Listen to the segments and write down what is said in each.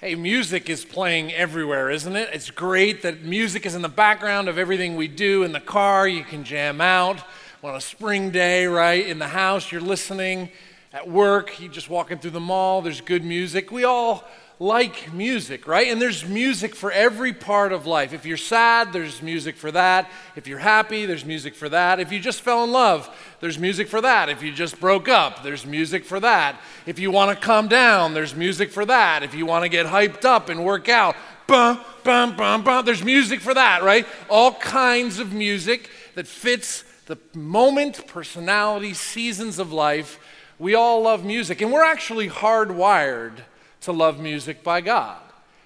Hey, music is playing everywhere, isn't it? It's great that music is in the background of everything we do in the car. You can jam out on a spring day, right? In the house, you're listening. At work, you're just walking through the mall, there's good music. We all like music, right? And there's music for every part of life. If you're sad, there's music for that. If you're happy, there's music for that. If you just fell in love, there's music for that. If you just broke up, there's music for that. If you want to calm down, there's music for that. If you want to get hyped up and work out, bum, bum, bum, bum, there's music for that, right? All kinds of music that fits the moment, personality, seasons of life. We all love music, and we're actually hardwired to love music by God.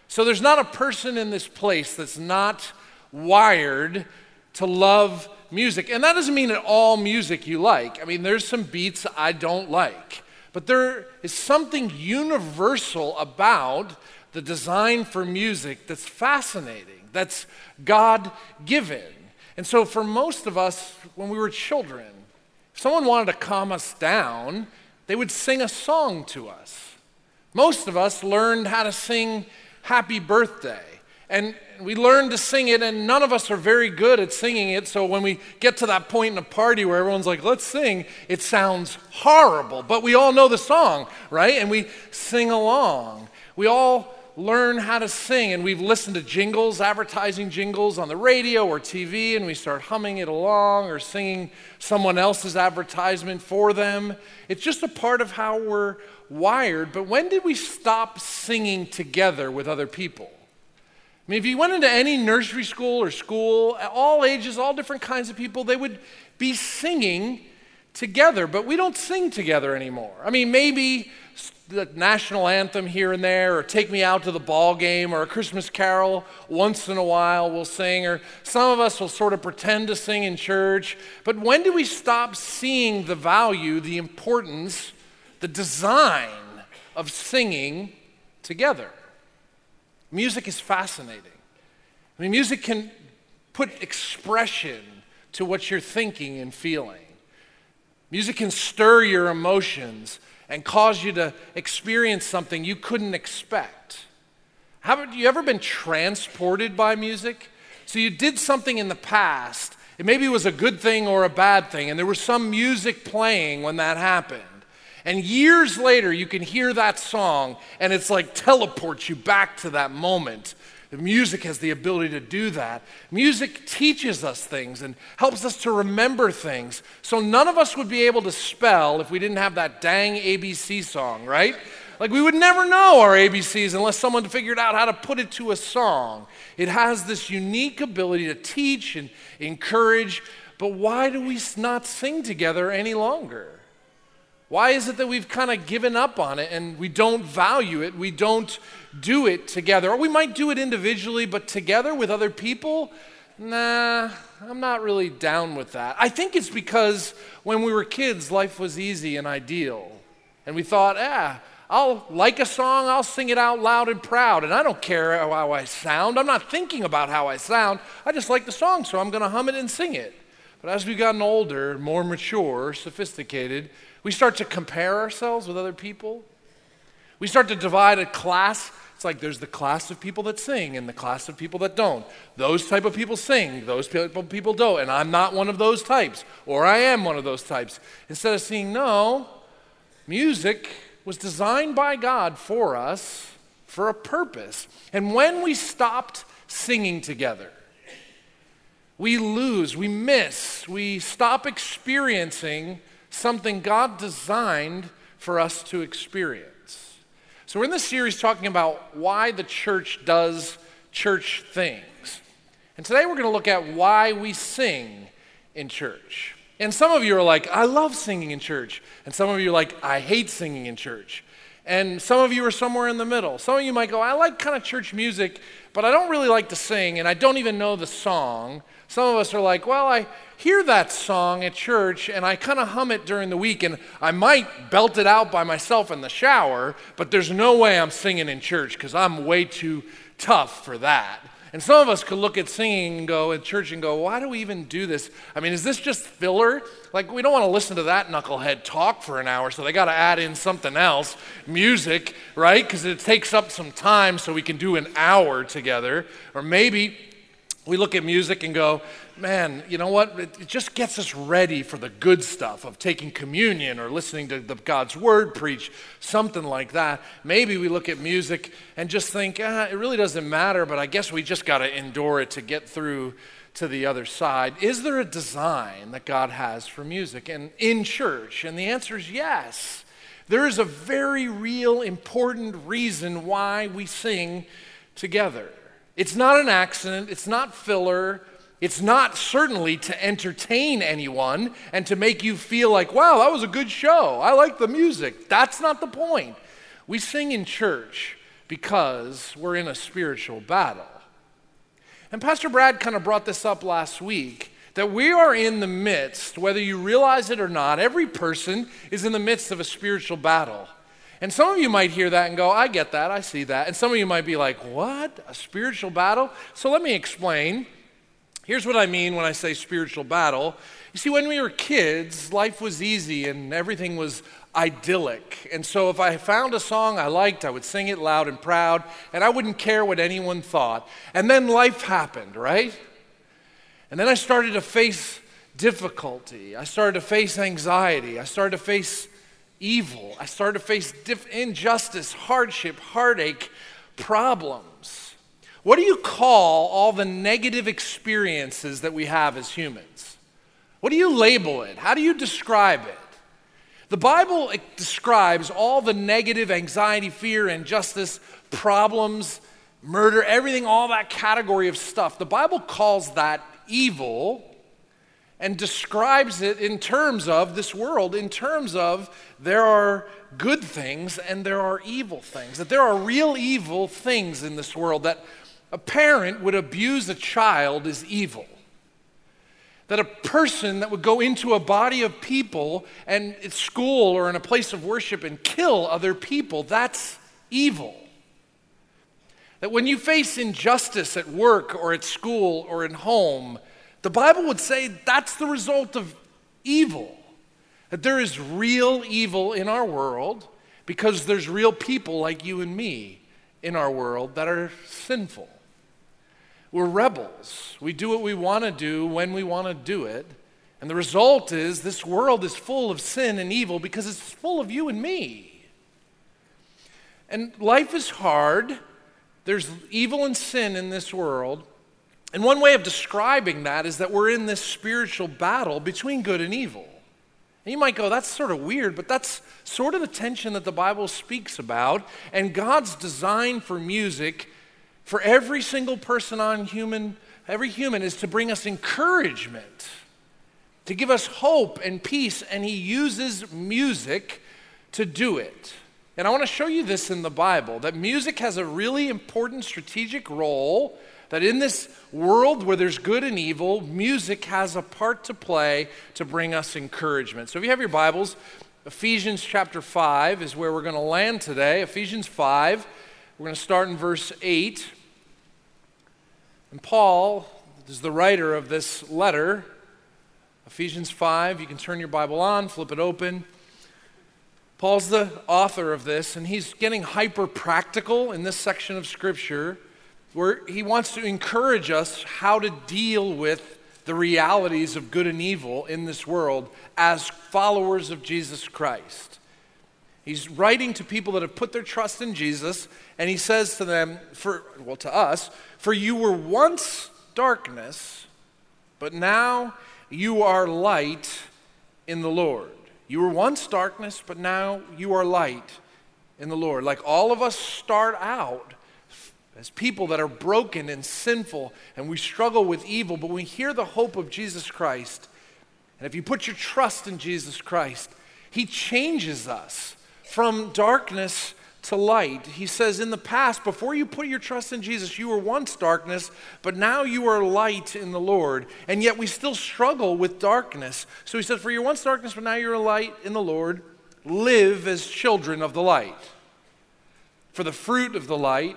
So there's not a person in this place that's not wired to love music. And that doesn't mean that all music you like. I mean, there's some beats I don't like. But there is something universal about the design for music that's fascinating, that's God given. And so, for most of us, when we were children, if someone wanted to calm us down, they would sing a song to us. Most of us learned how to sing Happy Birthday. And we learned to sing it, and none of us are very good at singing it. So when we get to that point in a party where everyone's like, let's sing, it sounds horrible. But we all know the song, right? And we sing along. We all learn how to sing, and we've listened to jingles, advertising jingles on the radio or TV, and we start humming it along or singing someone else's advertisement for them. It's just a part of how we're wired, but when did we stop singing together with other people? I mean, if you went into any nursery school or school, all ages, all different kinds of people, they would be singing together, but we don't sing together anymore. I mean, maybe the national anthem here and there, or take me out to the ball game, or a Christmas carol once in a while we'll sing, or some of us will sort of pretend to sing in church. But when do we stop seeing the value, the importance the design of singing together. Music is fascinating. I mean, music can put expression to what you're thinking and feeling. Music can stir your emotions and cause you to experience something you couldn't expect. Have you ever been transported by music? So you did something in the past, it maybe was a good thing or a bad thing, and there was some music playing when that happened. And years later, you can hear that song, and it's like teleports you back to that moment. The music has the ability to do that. Music teaches us things and helps us to remember things. So none of us would be able to spell if we didn't have that dang ABC song, right? Like we would never know our ABCs unless someone figured out how to put it to a song. It has this unique ability to teach and encourage, but why do we not sing together any longer? Why is it that we've kind of given up on it and we don't value it? We don't do it together. Or we might do it individually, but together with other people? Nah, I'm not really down with that. I think it's because when we were kids, life was easy and ideal. And we thought, ah, I'll like a song, I'll sing it out loud and proud, and I don't care how I sound. I'm not thinking about how I sound. I just like the song, so I'm going to hum it and sing it. But as we've gotten older, more mature, sophisticated, we start to compare ourselves with other people. We start to divide a class. It's like there's the class of people that sing and the class of people that don't. Those type of people sing, those people don't. And I'm not one of those types, or I am one of those types. Instead of seeing, no, music was designed by God for us for a purpose. And when we stopped singing together, we lose, we miss, we stop experiencing something God designed for us to experience. So, we're in this series talking about why the church does church things. And today we're going to look at why we sing in church. And some of you are like, I love singing in church. And some of you are like, I hate singing in church. And some of you are somewhere in the middle. Some of you might go, I like kind of church music, but I don't really like to sing, and I don't even know the song. Some of us are like, well, I hear that song at church and I kind of hum it during the week and I might belt it out by myself in the shower, but there's no way I'm singing in church because I'm way too tough for that. And some of us could look at singing and go at church and go, why do we even do this? I mean, is this just filler? Like, we don't want to listen to that knucklehead talk for an hour, so they got to add in something else, music, right? Because it takes up some time so we can do an hour together. Or maybe we look at music and go, man, you know what? It, just gets us ready for the good stuff of taking communion or listening to the, God's word preach, something like that. Maybe we look at music and just think, ah, it really doesn't matter, but I guess we just got to endure it to get through to the other side. Is there a design that God has for music and in church? And the answer is yes. There is a very real, important reason why we sing together. It's not an accident, it's not filler. It's not certainly to entertain anyone and to make you feel like, wow, that was a good show. I like the music. That's not the point. We sing in church because we're in a spiritual battle. And Pastor Brad kind of brought this up last week that we are in the midst, whether you realize it or not, every person is in the midst of a spiritual battle. And some of you might hear that and go, I get that, I see that. And some of you might be like, what? A spiritual battle? So let me explain. Here's what I mean when I say spiritual battle. You see, when we were kids, life was easy and everything was idyllic. And so if I found a song I liked, I would sing it loud and proud, and I wouldn't care what anyone thought. And then life happened, right? And then I started to face difficulty. I started to face anxiety. I started to face evil. I started to face injustice, hardship, heartache, problems. What do you call all the negative experiences that we have as humans? What do you label it? How do you describe it? The Bible eh, describes all the negative anxiety, fear, injustice, problems, murder, everything, all that category of stuff. The Bible calls that evil and describes it in terms of this world, in terms of there are good things and there are evil things, that there are real evil things in this world that a parent would abuse a child is evil. That a person that would go into a body of people and at school or in a place of worship and kill other people, that's evil. That when you face injustice at work or at school or in home, the Bible would say that's the result of evil. That there is real evil in our world because there's real people like you and me in our world that are sinful. We're rebels. We do what we want to do when we want to do it. And the result is this world is full of sin and evil because it's full of you and me. And life is hard. There's evil and sin in this world. And one way of describing that is that we're in this spiritual battle between good and evil. And you might go, that's sort of weird, but that's sort of the tension that the Bible speaks about. And God's design for music for every single person on human, every human is to bring us encouragement, to give us hope and peace, and he uses music to do it. And I want to show you this in the Bible that music has a really important strategic role. That in this world where there's good and evil, music has a part to play to bring us encouragement. So if you have your Bibles, Ephesians chapter 5 is where we're going to land today. Ephesians 5. We're going to start in verse 8. And Paul is the writer of this letter, Ephesians 5. You can turn your Bible on, flip it open. Paul's the author of this, and he's getting hyper practical in this section of Scripture where he wants to encourage us how to deal with the realities of good and evil in this world as followers of Jesus Christ. He's writing to people that have put their trust in Jesus, and he says to them, for, well, to us, for you were once darkness, but now you are light in the Lord. You were once darkness, but now you are light in the Lord. Like all of us start out as people that are broken and sinful, and we struggle with evil, but we hear the hope of Jesus Christ. And if you put your trust in Jesus Christ, He changes us from darkness to light. He says, In the past, before you put your trust in Jesus, you were once darkness, but now you are light in the Lord. And yet we still struggle with darkness. So he says, For you once darkness, but now you're a light in the Lord. Live as children of the light. For the fruit of the light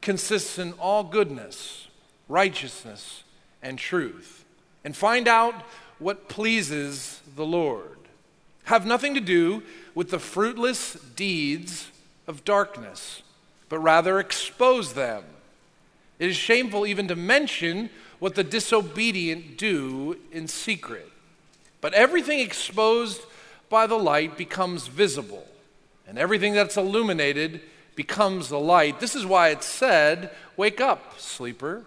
consists in all goodness righteousness, and truth, and find out what pleases the Lord. Have nothing to do with the fruitless deeds of darkness, but rather expose them. It is shameful even to mention what the disobedient do in secret. But everything exposed by the light becomes visible, and everything that's illuminated becomes the light. This is why it said, Wake up, sleeper,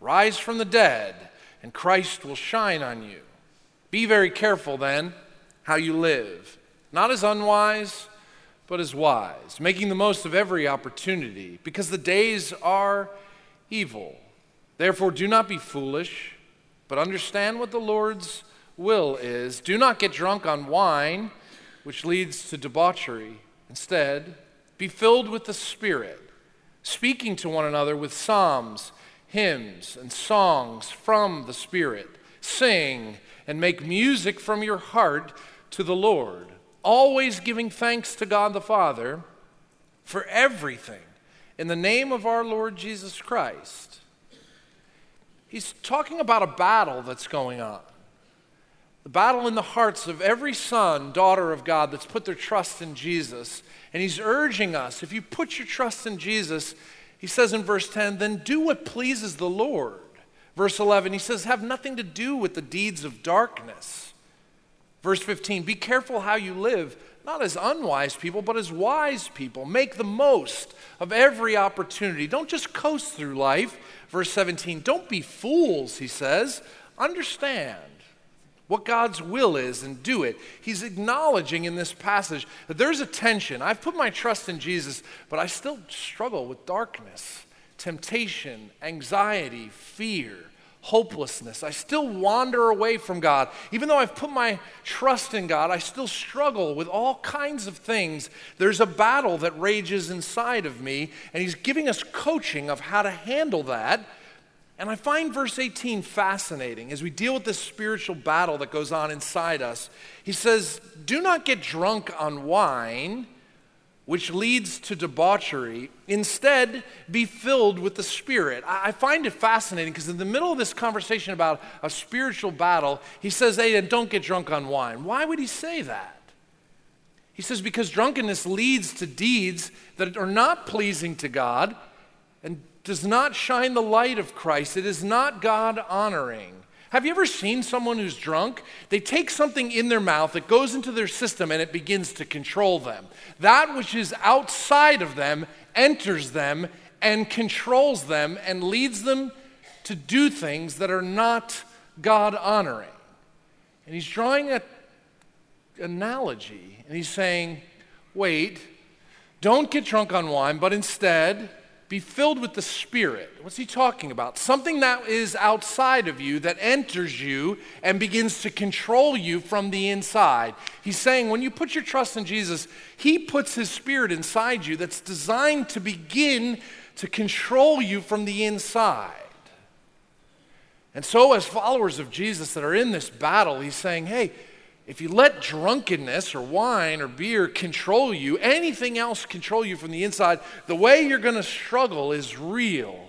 rise from the dead, and Christ will shine on you. Be very careful then how you live, not as unwise, but as wise, making the most of every opportunity, because the days are evil. Therefore, do not be foolish, but understand what the Lord's will is. Do not get drunk on wine, which leads to debauchery. Instead, be filled with the Spirit, speaking to one another with psalms, hymns, and songs from the Spirit. Sing and make music from your heart to the Lord, always giving thanks to God the Father for everything in the name of our Lord Jesus Christ. He's talking about a battle that's going on. The battle in the hearts of every son, daughter of God that's put their trust in Jesus. And he's urging us if you put your trust in Jesus, he says in verse 10, then do what pleases the Lord. Verse 11, he says, have nothing to do with the deeds of darkness. Verse 15, be careful how you live, not as unwise people, but as wise people. Make the most of every opportunity. Don't just coast through life. Verse 17, don't be fools, he says. Understand what God's will is and do it. He's acknowledging in this passage that there's a tension. I've put my trust in Jesus, but I still struggle with darkness, temptation, anxiety, fear, hopelessness. I still wander away from God. Even though I've put my trust in God, I still struggle with all kinds of things. There's a battle that rages inside of me, and He's giving us coaching of how to handle that and I find verse 18 fascinating as we deal with this spiritual battle that goes on inside us. He says, Do not get drunk on wine, which leads to debauchery. Instead, be filled with the Spirit. I find it fascinating because in the middle of this conversation about a spiritual battle, he says, Hey, don't get drunk on wine. Why would he say that? He says, Because drunkenness leads to deeds that are not pleasing to God does not shine the light of Christ. It is not God honoring. Have you ever seen someone who's drunk? They take something in their mouth that goes into their system and it begins to control them. That which is outside of them enters them and controls them and leads them to do things that are not God honoring. And he's drawing an analogy and he's saying, wait, don't get drunk on wine, but instead, be filled with the Spirit. What's he talking about? Something that is outside of you that enters you and begins to control you from the inside. He's saying when you put your trust in Jesus, he puts his Spirit inside you that's designed to begin to control you from the inside. And so, as followers of Jesus that are in this battle, he's saying, hey, if you let drunkenness or wine or beer control you, anything else control you from the inside, the way you're going to struggle is real.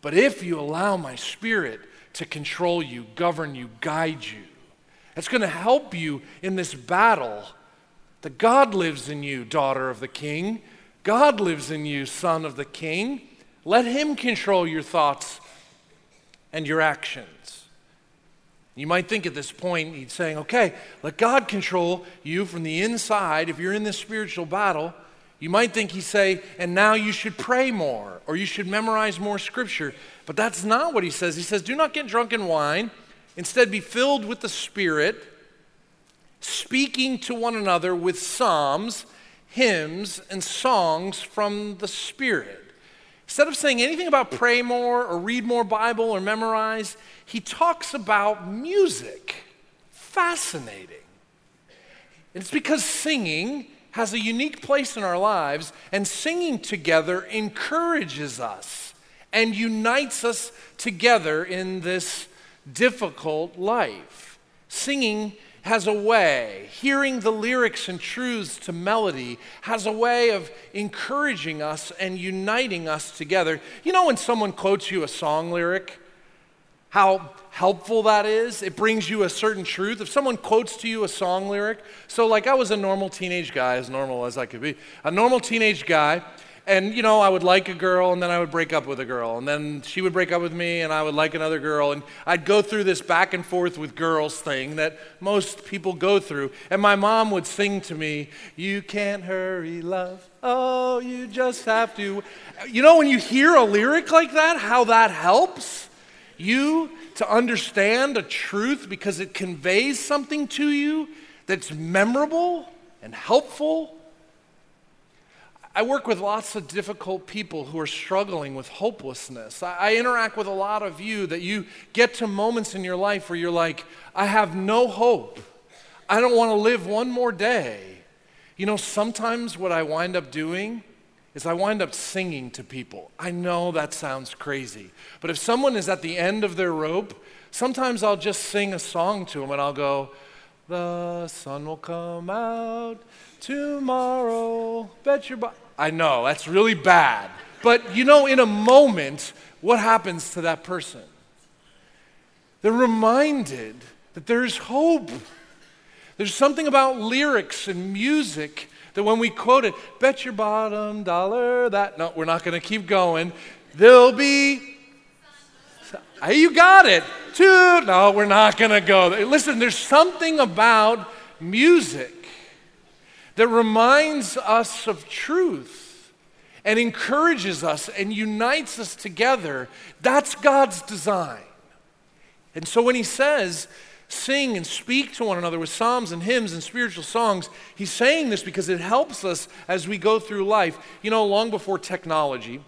But if you allow my spirit to control you, govern you, guide you, it's going to help you in this battle. That God lives in you, daughter of the king. God lives in you, son of the king. Let him control your thoughts and your actions. You might think at this point, he's saying, okay, let God control you from the inside if you're in this spiritual battle. You might think he's saying, and now you should pray more or you should memorize more scripture. But that's not what he says. He says, do not get drunk in wine. Instead, be filled with the Spirit, speaking to one another with psalms, hymns, and songs from the Spirit. Instead of saying anything about pray more or read more Bible or memorize, he talks about music. Fascinating. It's because singing has a unique place in our lives, and singing together encourages us and unites us together in this difficult life. Singing has a way, hearing the lyrics and truths to melody has a way of encouraging us and uniting us together. You know, when someone quotes you a song lyric, how helpful that is? It brings you a certain truth. If someone quotes to you a song lyric, so like I was a normal teenage guy, as normal as I could be, a normal teenage guy and you know, I would like a girl and then I would break up with a girl. And then she would break up with me and I would like another girl. And I'd go through this back and forth with girls thing that most people go through. And my mom would sing to me, You can't hurry, love. Oh, you just have to. You know, when you hear a lyric like that, how that helps you to understand a truth because it conveys something to you that's memorable and helpful I work with lots of difficult people who are struggling with hopelessness. I, I, interact with a lot of you that you get to moments in your life where you're like, I have no hope. I don't want to live one more day. You know, sometimes what I wind up doing is I wind up singing to people. I know that sounds crazy, but if someone is at the end of their rope, sometimes I'll just sing a song to them and I'll go, The sun will come out tomorrow. Bet your body. I know, that's really bad. But you know, in a moment, what happens to that person? They're reminded that there's hope. There's something about lyrics and music that when we quote it, bet your bottom dollar that, no, we're not going to keep going. There'll be, you got it. Two, no, we're not going to go. Listen, there's something about music that reminds us of truth and encourages us and unites us together. That's God's design. And so when he says, sing and speak to one another with psalms and hymns and spiritual songs, he's saying this because it helps us as we go through life. You know, long before technology,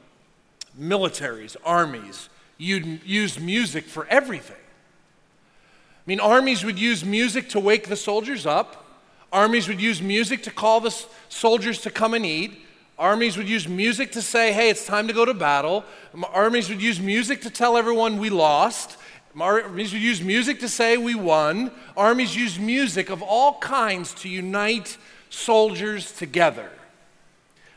militaries, armies, used music for everything. I mean, armies would use music to wake the soldiers up. Armies would use music to call the soldiers to come and eat. Armies would use music to say, hey, it's time to go to battle. Armies would use music to tell everyone we lost. Armies would use music to say we won. Armies use music of all kinds to unite soldiers together.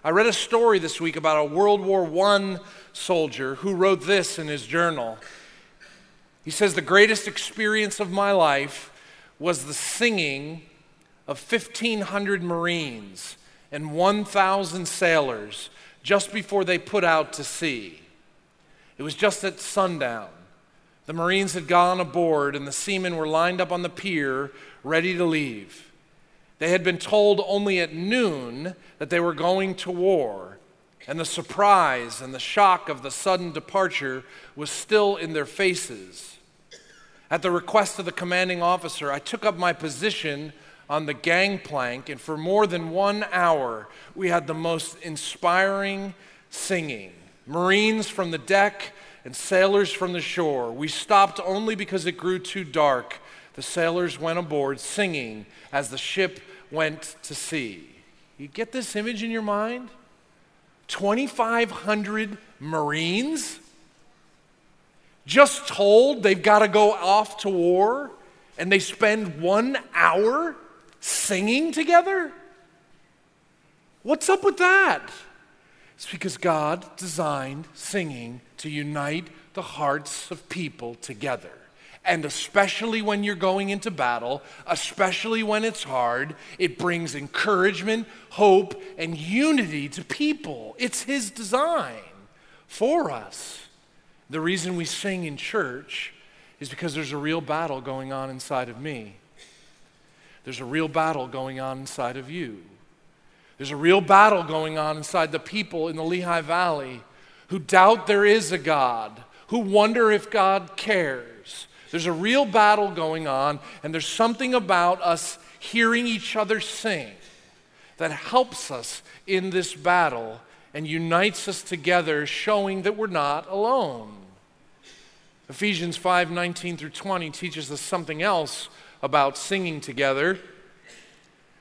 I read a story this week about a World War I soldier who wrote this in his journal. He says, The greatest experience of my life was the singing of 1,500 Marines and 1,000 sailors just before they put out to sea. It was just at sundown. The Marines had gone aboard, and the seamen were lined up on the pier, ready to leave. They had been told only at noon that they were going to war, and the surprise and the shock of the sudden departure was still in their faces. At the request of the commanding officer, I took up my position on the gangplank, and for more than one hour, we had the most inspiring singing. Marines from the deck and sailors from the shore. We stopped only because it grew too dark. The sailors went aboard singing as the ship went to sea. You get this image in your mind? 2,500 Marines just told they've got to go off to war, and they spend one hour singing together? What's up with that? It's because God designed singing to unite the hearts of people together. And especially when you're going into battle, especially when it's hard, it brings encouragement, hope, and unity to people. It's His design for us. The reason we sing in church is because there's a real battle going on inside of me. There's a real battle going on inside of you. There's a real battle going on inside the people in the Lehigh Valley who doubt there is a God, who wonder if God cares. There's a real battle going on, and there's something about us hearing each other sing that helps us in this battle and unites us together, showing that we're not alone. Ephesians 5 19 through 20 teaches us something else about singing together.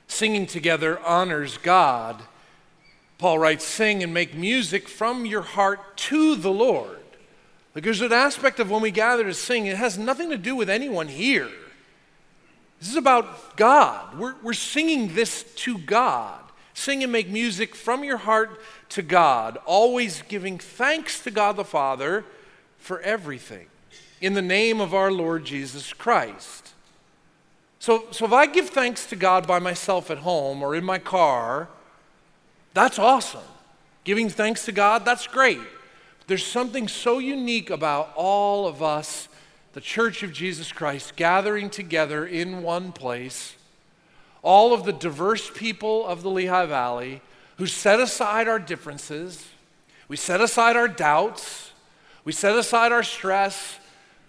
Singing together honors God. Paul writes, Sing and make music from your heart to the Lord. Like there's an aspect of when we gather to sing, it has nothing to do with anyone here. This is about God. We're, we're singing this to God. Sing and make music from your heart to God, always giving thanks to God the Father for everything in the name of our Lord Jesus Christ. So, so if I give thanks to God by myself at home or in my car, that's awesome. Giving thanks to God, that's great. There's something so unique about all of us, the Church of Jesus Christ, gathering together in one place, all of the diverse people of the Lehigh Valley who set aside our differences, we set aside our doubts, we set aside our stress,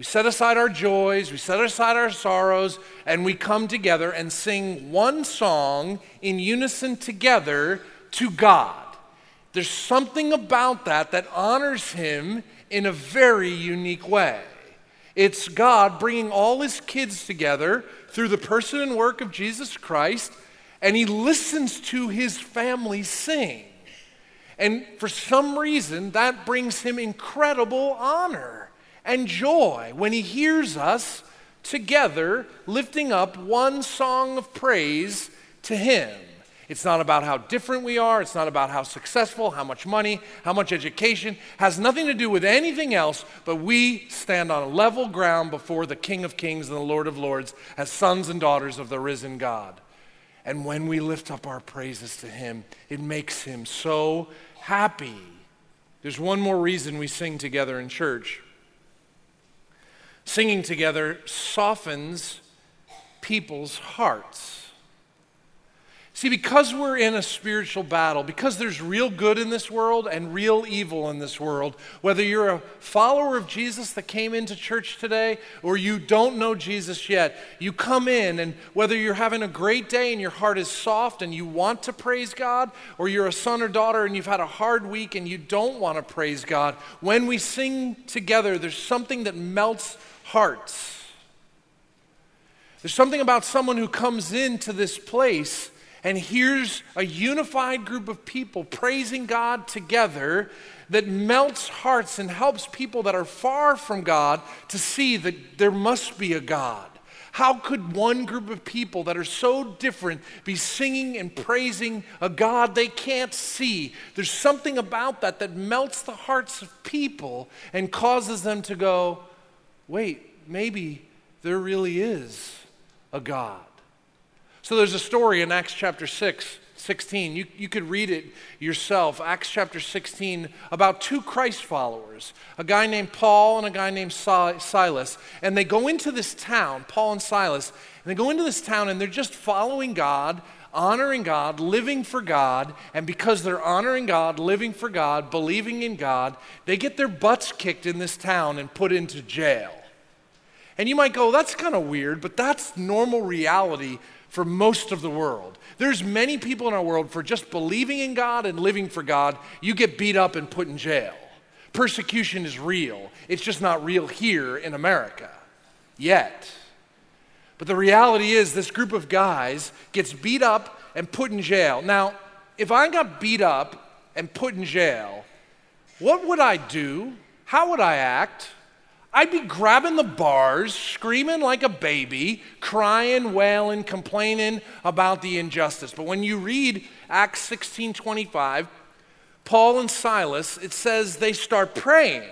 we set aside our joys, we set aside our sorrows, and we come together and sing one song in unison together to God. There's something about that that honors Him in a very unique way. It's God bringing all His kids together through the person and work of Jesus Christ, and He listens to His family sing. And for some reason, that brings Him incredible honor and joy when he hears us together lifting up one song of praise to him. It's not about how different we are. It's not about how successful, how much money, how much education. It has nothing to do with anything else, but we stand on a level ground before the King of Kings and the Lord of Lords as sons and daughters of the risen God. And when we lift up our praises to him, it makes him so happy. There's one more reason we sing together in church. Singing together softens people's hearts. See, because we're in a spiritual battle, because there's real good in this world and real evil in this world, whether you're a follower of Jesus that came into church today or you don't know Jesus yet, you come in and whether you're having a great day and your heart is soft and you want to praise God, or you're a son or daughter and you've had a hard week and you don't want to praise God, when we sing together, there's something that melts hearts. There's something about someone who comes into this place and hears a unified group of people praising God together that melts hearts and helps people that are far from God to see that there must be a God. How could one group of people that are so different be singing and praising a God they can't see? There's something about that that melts the hearts of people and causes them to go, wait, maybe there really is a God. So there's a story in Acts chapter 6, 16. You, you could read it yourself. Acts chapter 16 about two Christ followers, a guy named Paul and a guy named Silas. And they go into this town, Paul and Silas, and they go into this town and they're just following God, honoring God, living for God. And because they're honoring God, living for God, believing in God, they get their butts kicked in this town and put into jail. And you might go, that's kind of weird, but that's normal reality for most of the world. There's many people in our world for just believing in God and living for God, you get beat up and put in jail. Persecution is real. It's just not real here in America yet. But the reality is this group of guys gets beat up and put in jail. Now, if I got beat up and put in jail, what would I do? How would I act? I'd be grabbing the bars, screaming like a baby, crying, wailing, complaining about the injustice. But when you read Acts 16 25, Paul and Silas, it says they start praying,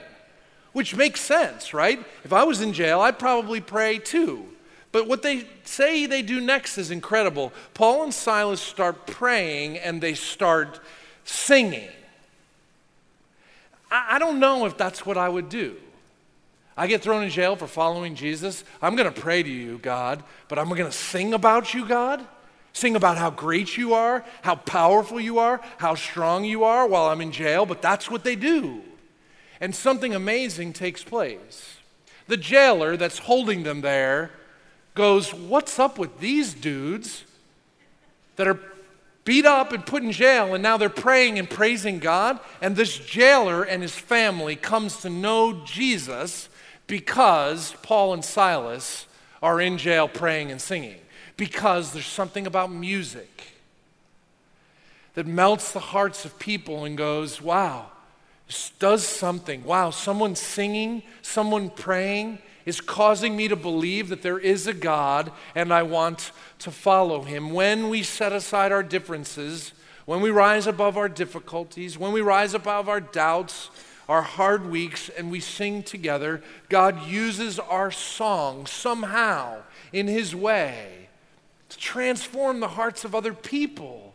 which makes sense, right? If I was in jail, I'd probably pray too. But what they say they do next is incredible. Paul and Silas start praying and they start singing. I, don't know if that's what I would do. I get thrown in jail for following Jesus, I'm going to pray to you, God, but I'm going to sing about you, God. Sing about how great you are, how powerful you are, how strong you are while I'm in jail, but that's what they do. And something amazing takes place. The jailer that's holding them there goes, What's up with these dudes that are beat up and put in jail, and now they're praying and praising God? And this jailer and his family comes to know Jesus because Paul and Silas are in jail praying and singing. Because there's something about music that melts the hearts of people and goes, wow, this does something. Wow, someone singing, someone praying, is causing me to believe that there is a God and I want to follow him. When we set aside our differences, when we rise above our difficulties, when we rise above our doubts, our hard weeks, and we sing together, God uses our song somehow in his way to transform the hearts of other people.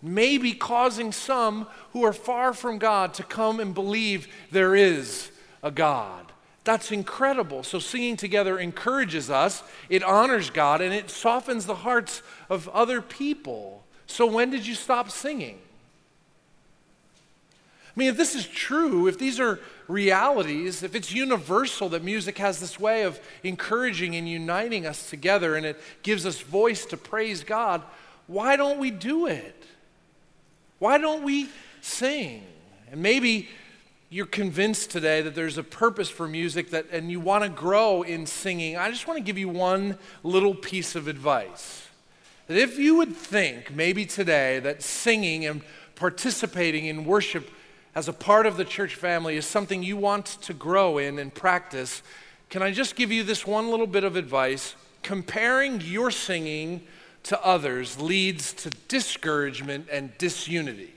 Maybe causing some who are far from God to come and believe there is a God. That's incredible. So, singing together encourages us, it honors God, and it softens the hearts of other people. So, when did you stop singing? I mean, if this is true, if these are realities, if it's universal that music has this way of encouraging and uniting us together and it gives us voice to praise God, why don't we do it? Why don't we sing? And maybe you're convinced today that there's a purpose for music that, and you want to grow in singing, I just want to give you one little piece of advice. That if you would think maybe today that singing and participating in worship as a part of the church family is something you want to grow in and practice, can I just give you this one little bit of advice? Comparing your singing to others leads to discouragement and disunity.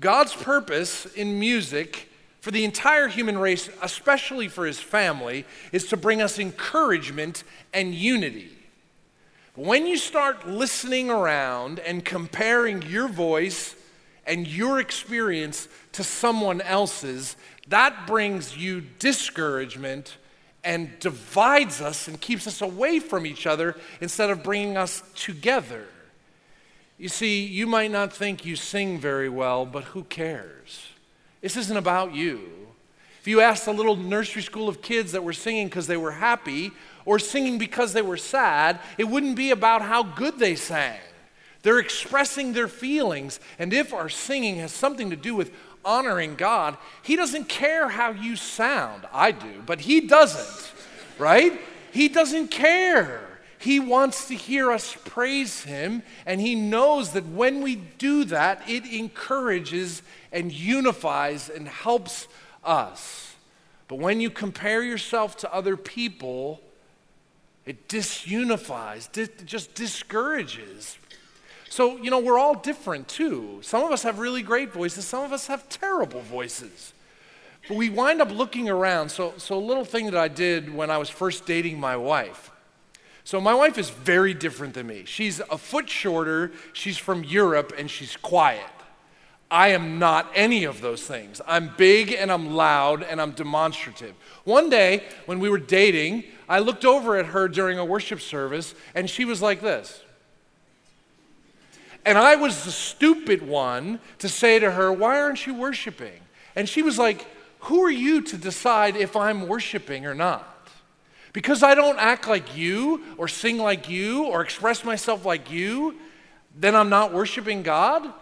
God's purpose in music for the entire human race, especially for his family, is to bring us encouragement and unity. When you start listening around and comparing your voice and your experience to someone else's, that brings you discouragement and divides us and keeps us away from each other instead of bringing us together. You see, you might not think you sing very well, but who cares? This isn't about you. If you asked a little nursery school of kids that were singing because they were happy or singing because they were sad, it wouldn't be about how good they sang. They're expressing their feelings. And if our singing has something to do with honoring God, He doesn't care how you sound. I do, but He doesn't, right? He doesn't care. He wants to hear us praise Him, and He knows that when we do that, it encourages and unifies and helps us. But when you compare yourself to other people, it disunifies, it just discourages. So, you know, we're all different too. Some of us have really great voices, some of us have terrible voices. But we wind up looking around. So, so a little thing that I did when I was first dating my wife so, my wife is very different than me. She's a foot shorter, she's from Europe, and she's quiet. I am not any of those things. I'm big and I'm loud and I'm demonstrative. One day, when we were dating, I looked over at her during a worship service, and she was like this. And I was the stupid one to say to her, Why aren't you worshiping? And she was like, Who are you to decide if I'm worshiping or not? Because I don't act like you or sing like you or express myself like you, then I'm not worshiping God?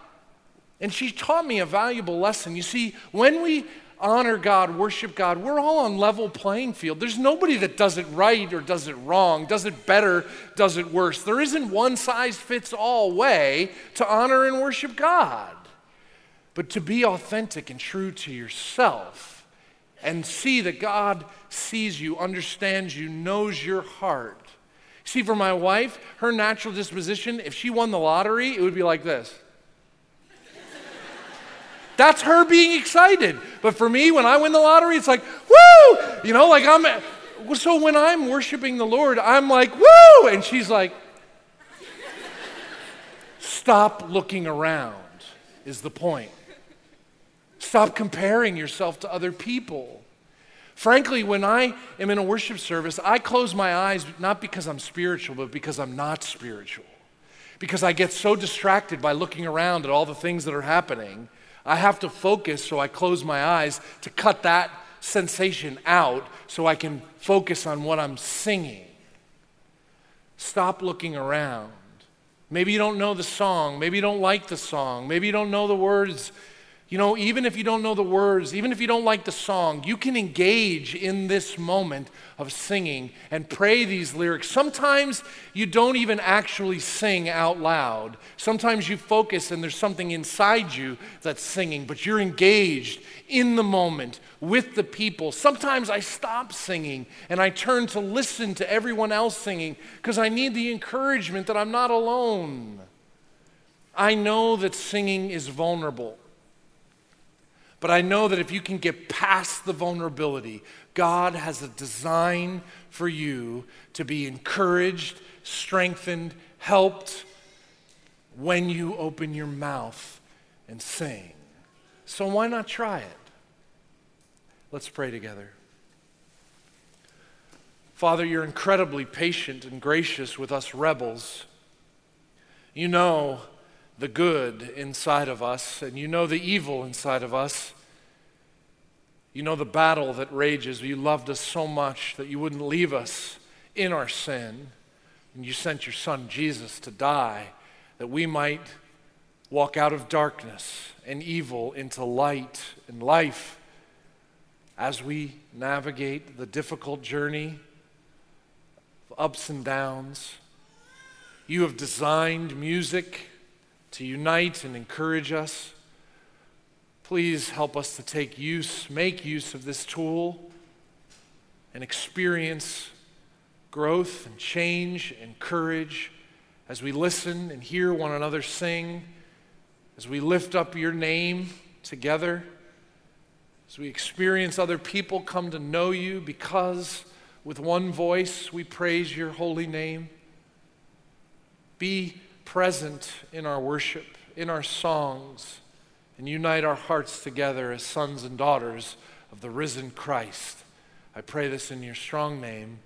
And she taught me a valuable lesson. You see, when we honor God, worship God, we're all on level playing field. There's nobody that does it right or does it wrong, does it better, does it worse. There isn't one size fits all way to honor and worship God. But to be authentic and true to yourself and see that God sees you, understands you, knows your heart. See, for my wife, her natural disposition, if she won the lottery, it would be like this. That's her being excited. But for me, when I win the lottery, it's like, woo! You know, like I'm. So when I'm worshiping the Lord, I'm like, woo! And she's like, stop looking around, is the point. Stop comparing yourself to other people. Frankly, when I am in a worship service, I close my eyes not because I'm spiritual, but because I'm not spiritual. Because I get so distracted by looking around at all the things that are happening, I have to focus, so I close my eyes to cut that sensation out so I can focus on what I'm singing. Stop looking around. Maybe you don't know the song. Maybe you don't like the song. Maybe you don't know the words You know, even if you don't know the words, even if you don't like the song, you can engage in this moment of singing and pray these lyrics. Sometimes you don't even actually sing out loud. Sometimes you focus and there's something inside you that's singing, but you're engaged in the moment with the people. Sometimes I stop singing and I turn to listen to everyone else singing because I need the encouragement that I'm not alone. I know that singing is vulnerable. But I know that if you can get past the vulnerability, God has a design for you to be encouraged, strengthened, helped when you open your mouth and sing. So why not try it? Let's pray together. Father, you're incredibly patient and gracious with us rebels. You know the good inside of us, and you know the evil inside of us. You know the battle that rages. You loved us so much that you wouldn't leave us in our sin. And you sent your son Jesus to die that we might walk out of darkness and evil into light and life as we navigate the difficult journey of ups and downs. You have designed music to unite and encourage us. Please help us to take use, make use of this tool and experience growth and change and courage as we listen and hear one another sing, as we lift up your name together, as we experience other people come to know you because with one voice we praise your holy name. Be present in our worship, in our songs, and unite our hearts together as sons and daughters of the risen Christ. I pray this in your strong name.